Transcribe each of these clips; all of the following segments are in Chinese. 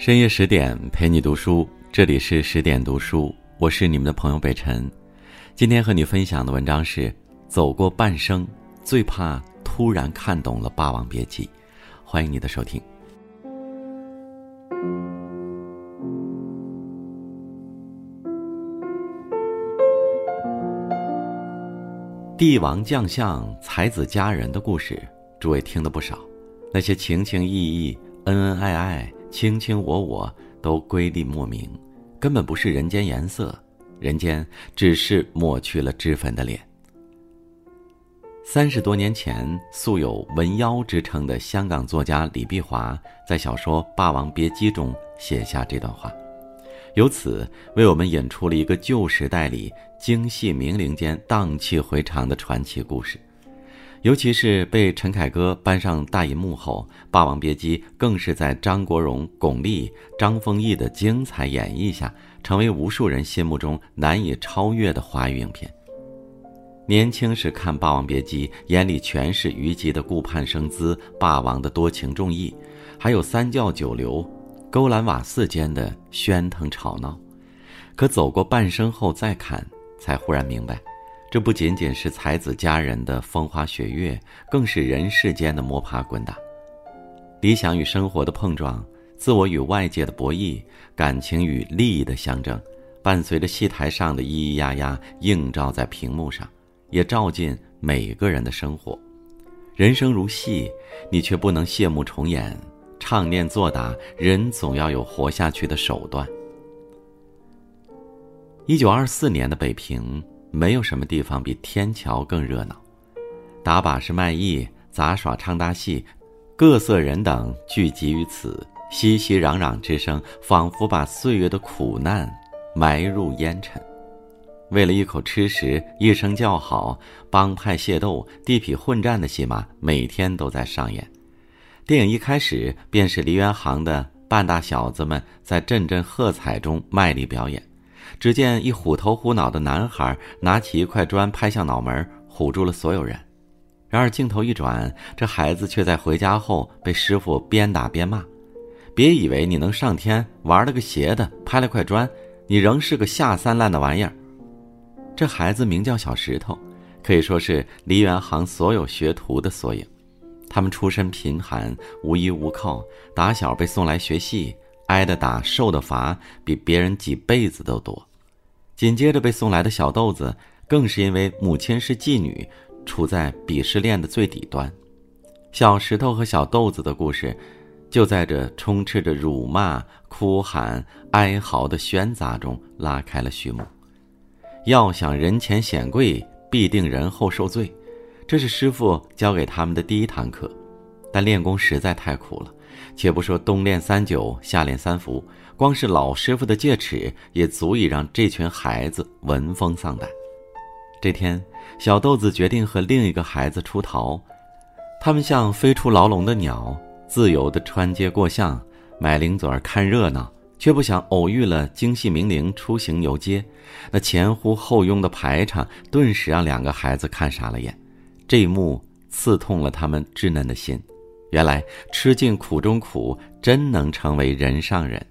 深夜十点陪你读书，这里是十点读书，我是你们的朋友北辰。今天和你分享的文章是：走过半生，最怕突然看懂了《霸王别姬》。欢迎你的收听。帝王将相、才子佳人的故事，诸位听的不少。那些情情义义、恩恩爱爱。卿卿我我都瑰丽莫名，根本不是人间颜色，人间只是抹去了脂粉的脸。三十多年前，素有“文妖”之称的香港作家李碧华在小说《霸王别姬》中写下这段话，由此为我们引出了一个旧时代里京戏名伶间荡气回肠的传奇故事。尤其是被陈凯歌搬上大银幕后，《霸王别姬》更是在张国荣、巩俐、张丰毅的精彩演绎下，成为无数人心目中难以超越的华语影片。年轻时看《霸王别姬》，眼里全是虞姬的顾盼生姿，霸王的多情重义，还有三教九流、勾栏瓦肆间的喧腾吵闹。可走过半生后再看，才忽然明白。这不仅仅是才子佳人的风花雪月，更是人世间的摸爬滚打，理想与生活的碰撞，自我与外界的博弈，感情与利益的相争，伴随着戏台上的咿咿呀呀，映照在屏幕上，也照进每个人的生活。人生如戏，你却不能谢幕重演，唱念作打，人总要有活下去的手段。一九二四年的北平。没有什么地方比天桥更热闹，打把式卖艺、杂耍、唱大戏，各色人等聚集于此，熙熙攘攘之声仿佛把岁月的苦难埋入烟尘。为了一口吃食，一声叫好，帮派械斗、地痞混战的戏码每天都在上演。电影一开始便是梨园行的半大小子们在阵阵喝彩中卖力表演。只见一虎头虎脑的男孩拿起一块砖拍向脑门，唬住了所有人。然而镜头一转，这孩子却在回家后被师傅边打边骂：“别以为你能上天，玩了个邪的，拍了块砖，你仍是个下三滥的玩意儿。”这孩子名叫小石头，可以说是梨园行所有学徒的缩影。他们出身贫寒，无依无靠，打小被送来学戏。挨的打，受的罚，比别人几辈子都多。紧接着被送来的小豆子，更是因为母亲是妓女，处在鄙视链的最底端。小石头和小豆子的故事，就在这充斥着辱骂、哭喊、哀嚎的喧杂中拉开了序幕。要想人前显贵，必定人后受罪，这是师傅教给他们的第一堂课。但练功实在太苦了。且不说冬练三九，夏练三伏，光是老师傅的戒尺也足以让这群孩子闻风丧胆。这天，小豆子决定和另一个孩子出逃。他们像飞出牢笼的鸟，自由地穿街过巷，买零嘴儿看热闹，却不想偶遇了京戏名伶出行游街。那前呼后拥的排场，顿时让两个孩子看傻了眼。这一幕刺痛了他们稚嫩的心。原来吃尽苦中苦，真能成为人上人。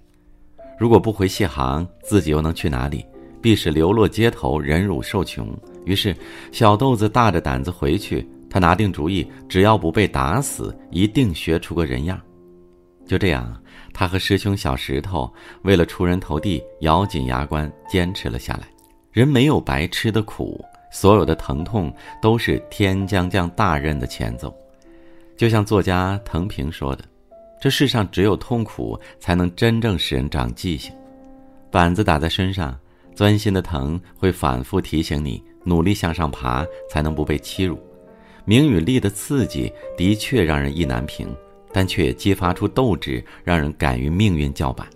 如果不回戏行，自己又能去哪里？必是流落街头，忍辱受穷。于是，小豆子大着胆子回去。他拿定主意，只要不被打死，一定学出个人样。就这样，他和师兄小石头为了出人头地，咬紧牙关坚持了下来。人没有白吃的苦，所有的疼痛都是天将降大任的前奏。就像作家藤平说的：“这世上只有痛苦，才能真正使人长记性。板子打在身上，钻心的疼会反复提醒你努力向上爬，才能不被欺辱。名与利的刺激的确让人意难平，但却激发出斗志，让人敢于命运叫板。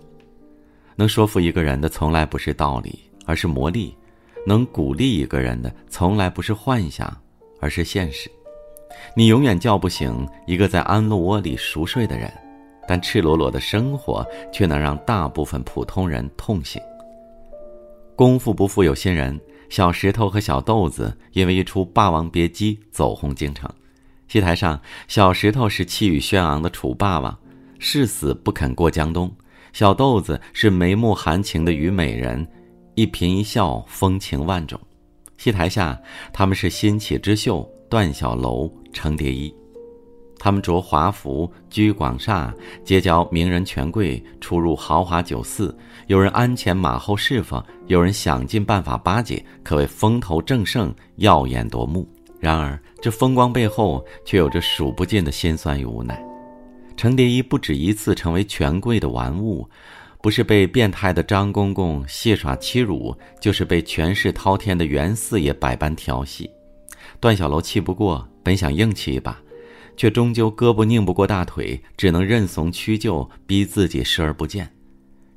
能说服一个人的，从来不是道理，而是魔力；能鼓励一个人的，从来不是幻想，而是现实。”你永远叫不醒一个在安乐窝里熟睡的人，但赤裸裸的生活却能让大部分普通人痛醒。功夫不负有心人，小石头和小豆子因为一出《霸王别姬》走红京城。戏台上，小石头是气宇轩昂的楚霸王，誓死不肯过江东；小豆子是眉目含情的虞美人，一颦一笑风情万种。戏台下，他们是新起之秀段小楼、程蝶衣。他们着华服，居广厦，结交名人权贵，出入豪华酒肆。有人鞍前马后侍奉，有人想尽办法巴结，可谓风头正盛，耀眼夺目。然而，这风光背后却有着数不尽的辛酸与无奈。程蝶衣不止一次成为权贵的玩物，不是被变态的张公公戏耍欺辱，就是被权势滔天的袁四爷百般调戏。段小楼气不过，本想硬气一把。却终究胳膊拧不过大腿，只能认怂屈就，逼自己视而不见。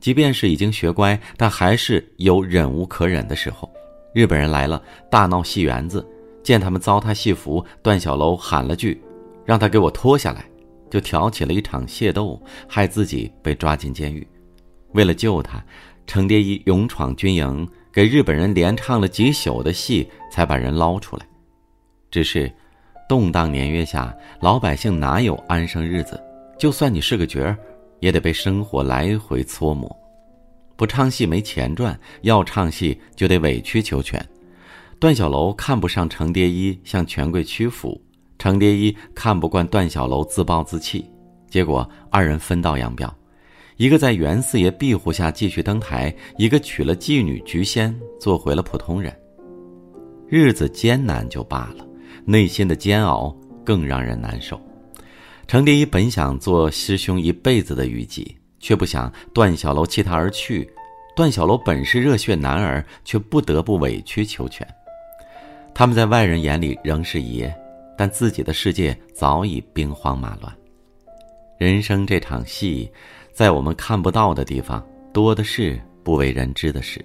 即便是已经学乖，但还是有忍无可忍的时候。日本人来了，大闹戏园子，见他们糟蹋戏服，段小楼喊了句：“让他给我脱下来。”就挑起了一场械斗，害自己被抓进监狱。为了救他，程蝶衣勇闯军营，给日本人连唱了几宿的戏，才把人捞出来。只是。动荡年月下，老百姓哪有安生日子？就算你是个角儿，也得被生活来回搓磨。不唱戏没钱赚，要唱戏就得委曲求全。段小楼看不上程蝶衣向权贵屈服，程蝶衣看不惯段小楼自暴自弃，结果二人分道扬镳。一个在袁四爷庇护下继续登台，一个娶了妓女菊仙，做回了普通人。日子艰难就罢了。内心的煎熬更让人难受。程蝶衣本想做师兄一辈子的虞姬，却不想段小楼弃他而去。段小楼本是热血男儿，却不得不委曲求全。他们在外人眼里仍是爷，但自己的世界早已兵荒马乱。人生这场戏，在我们看不到的地方，多的是不为人知的事。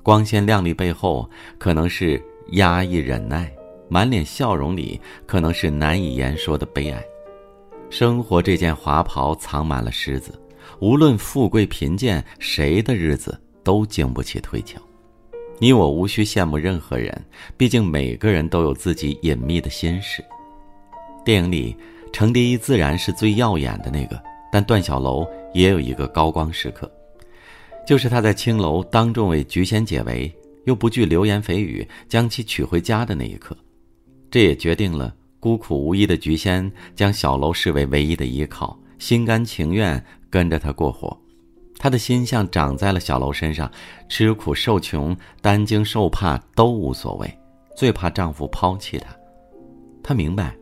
光鲜亮丽背后，可能是压抑忍耐。满脸笑容里，可能是难以言说的悲哀。生活这件华袍藏满了虱子，无论富贵贫贱，谁的日子都经不起推敲。你我无需羡慕任何人，毕竟每个人都有自己隐秘的心事。电影里，程蝶衣自然是最耀眼的那个，但段小楼也有一个高光时刻，就是他在青楼当众为菊仙解围，又不惧流言蜚语，将其娶回家的那一刻。这也决定了孤苦无依的菊仙将小楼视为唯一的依靠，心甘情愿跟着他过活。他的心像长在了小楼身上，吃苦受穷、担惊受怕都无所谓，最怕丈夫抛弃她。她明白，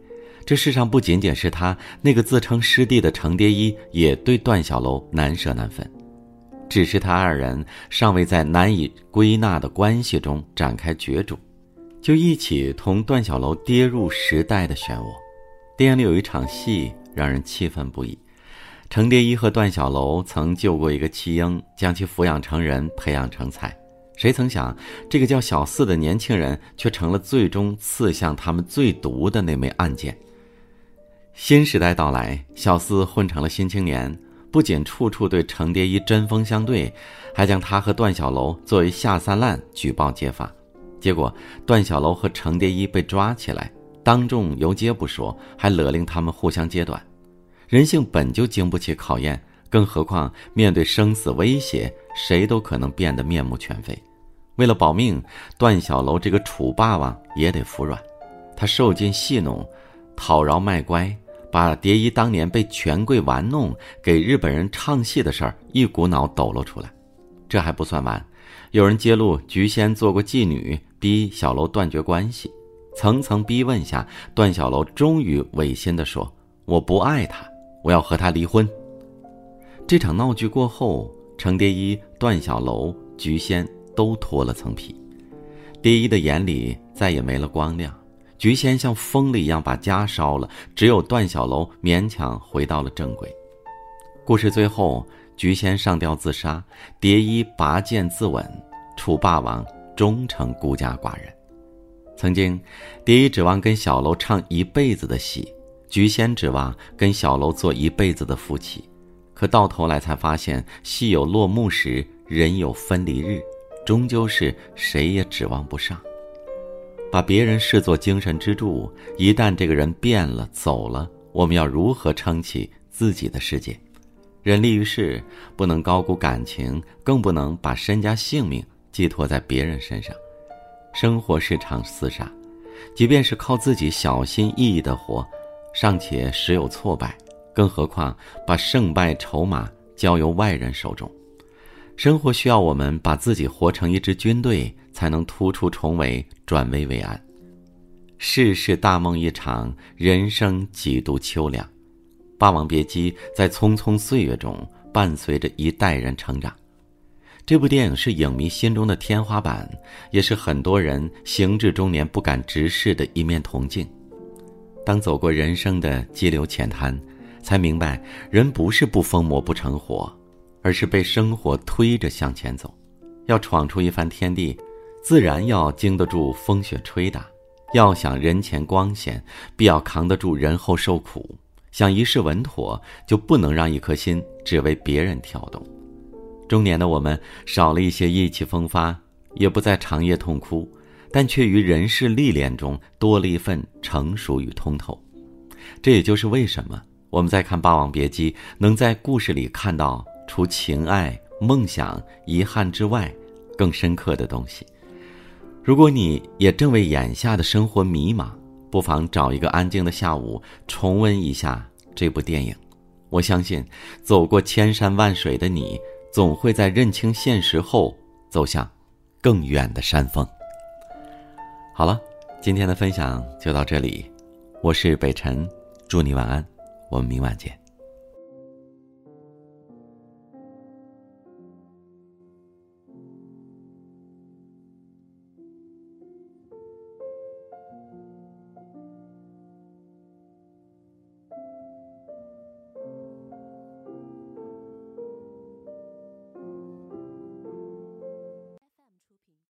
这世上不仅仅是她那个自称师弟的程蝶衣，也对段小楼难舍难分，只是他二人尚未在难以归纳的关系中展开角逐。就一起同段小楼跌入时代的漩涡。电影里有一场戏让人气愤不已：程蝶衣和段小楼曾救过一个弃婴，将其抚养成人，培养成才。谁曾想，这个叫小四的年轻人却成了最终刺向他们最毒的那枚暗箭。新时代到来，小四混成了新青年，不仅处处对程蝶衣针锋相对，还将他和段小楼作为下三滥举报揭发。结果，段小楼和程蝶衣被抓起来，当众游街不说，还勒令他们互相揭短。人性本就经不起考验，更何况面对生死威胁，谁都可能变得面目全非。为了保命，段小楼这个楚霸王也得服软。他受尽戏弄，讨饶卖乖，把蝶衣当年被权贵玩弄、给日本人唱戏的事儿一股脑抖露出来。这还不算完，有人揭露菊仙做过妓女。逼小楼断绝关系，层层逼问下，段小楼终于违心地说：“我不爱他，我要和他离婚。”这场闹剧过后，程蝶衣、段小楼、菊仙都脱了层皮，蝶衣的眼里再也没了光亮，菊仙像疯了一样把家烧了，只有段小楼勉强回到了正轨。故事最后，菊仙上吊自杀，蝶衣拔剑自刎，楚霸王。终成孤家寡人。曾经，蝶衣指望跟小楼唱一辈子的戏，菊仙指望跟小楼做一辈子的夫妻，可到头来才发现，戏有落幕时，人有分离日，终究是谁也指望不上。把别人视作精神支柱，一旦这个人变了走了，我们要如何撑起自己的世界？人立于世，不能高估感情，更不能把身家性命寄托在别人身上。生活是场厮杀，即便是靠自己小心翼翼的活，尚且时有挫败，更何况把胜败筹码交由外人手中。生活需要我们把自己活成一支军队，才能突出重围，转危为安。世事大梦一场，人生几度秋凉。《霸王别姬》在匆匆岁月中伴随着一代人成长。这部电影是影迷心中的天花板，也是很多人行至中年不敢直视的一面铜镜。当走过人生的激流浅滩，才明白人不是不疯魔不成活，而是被生活推着向前走。要闯出一番天地，自然要经得住风雪吹打；要想人前光鲜，必要扛得住人后受苦。想一世稳妥，就不能让一颗心只为别人跳动。中年的我们少了一些意气风发，也不再长夜痛哭，但却于人世历练中多了一份成熟与通透。这也就是为什么我们在看《霸王别姬》，能在故事里看到除情爱、梦想、遗憾之外，更深刻的东西。如果你也正为眼下的生活迷茫，不妨找一个安静的下午，重温一下这部电影。我相信，走过千山万水的你，总会在认清现实后，走向更远的山峰。好了，今天的分享就到这里，我是北辰，祝你晚安，我们明晚见。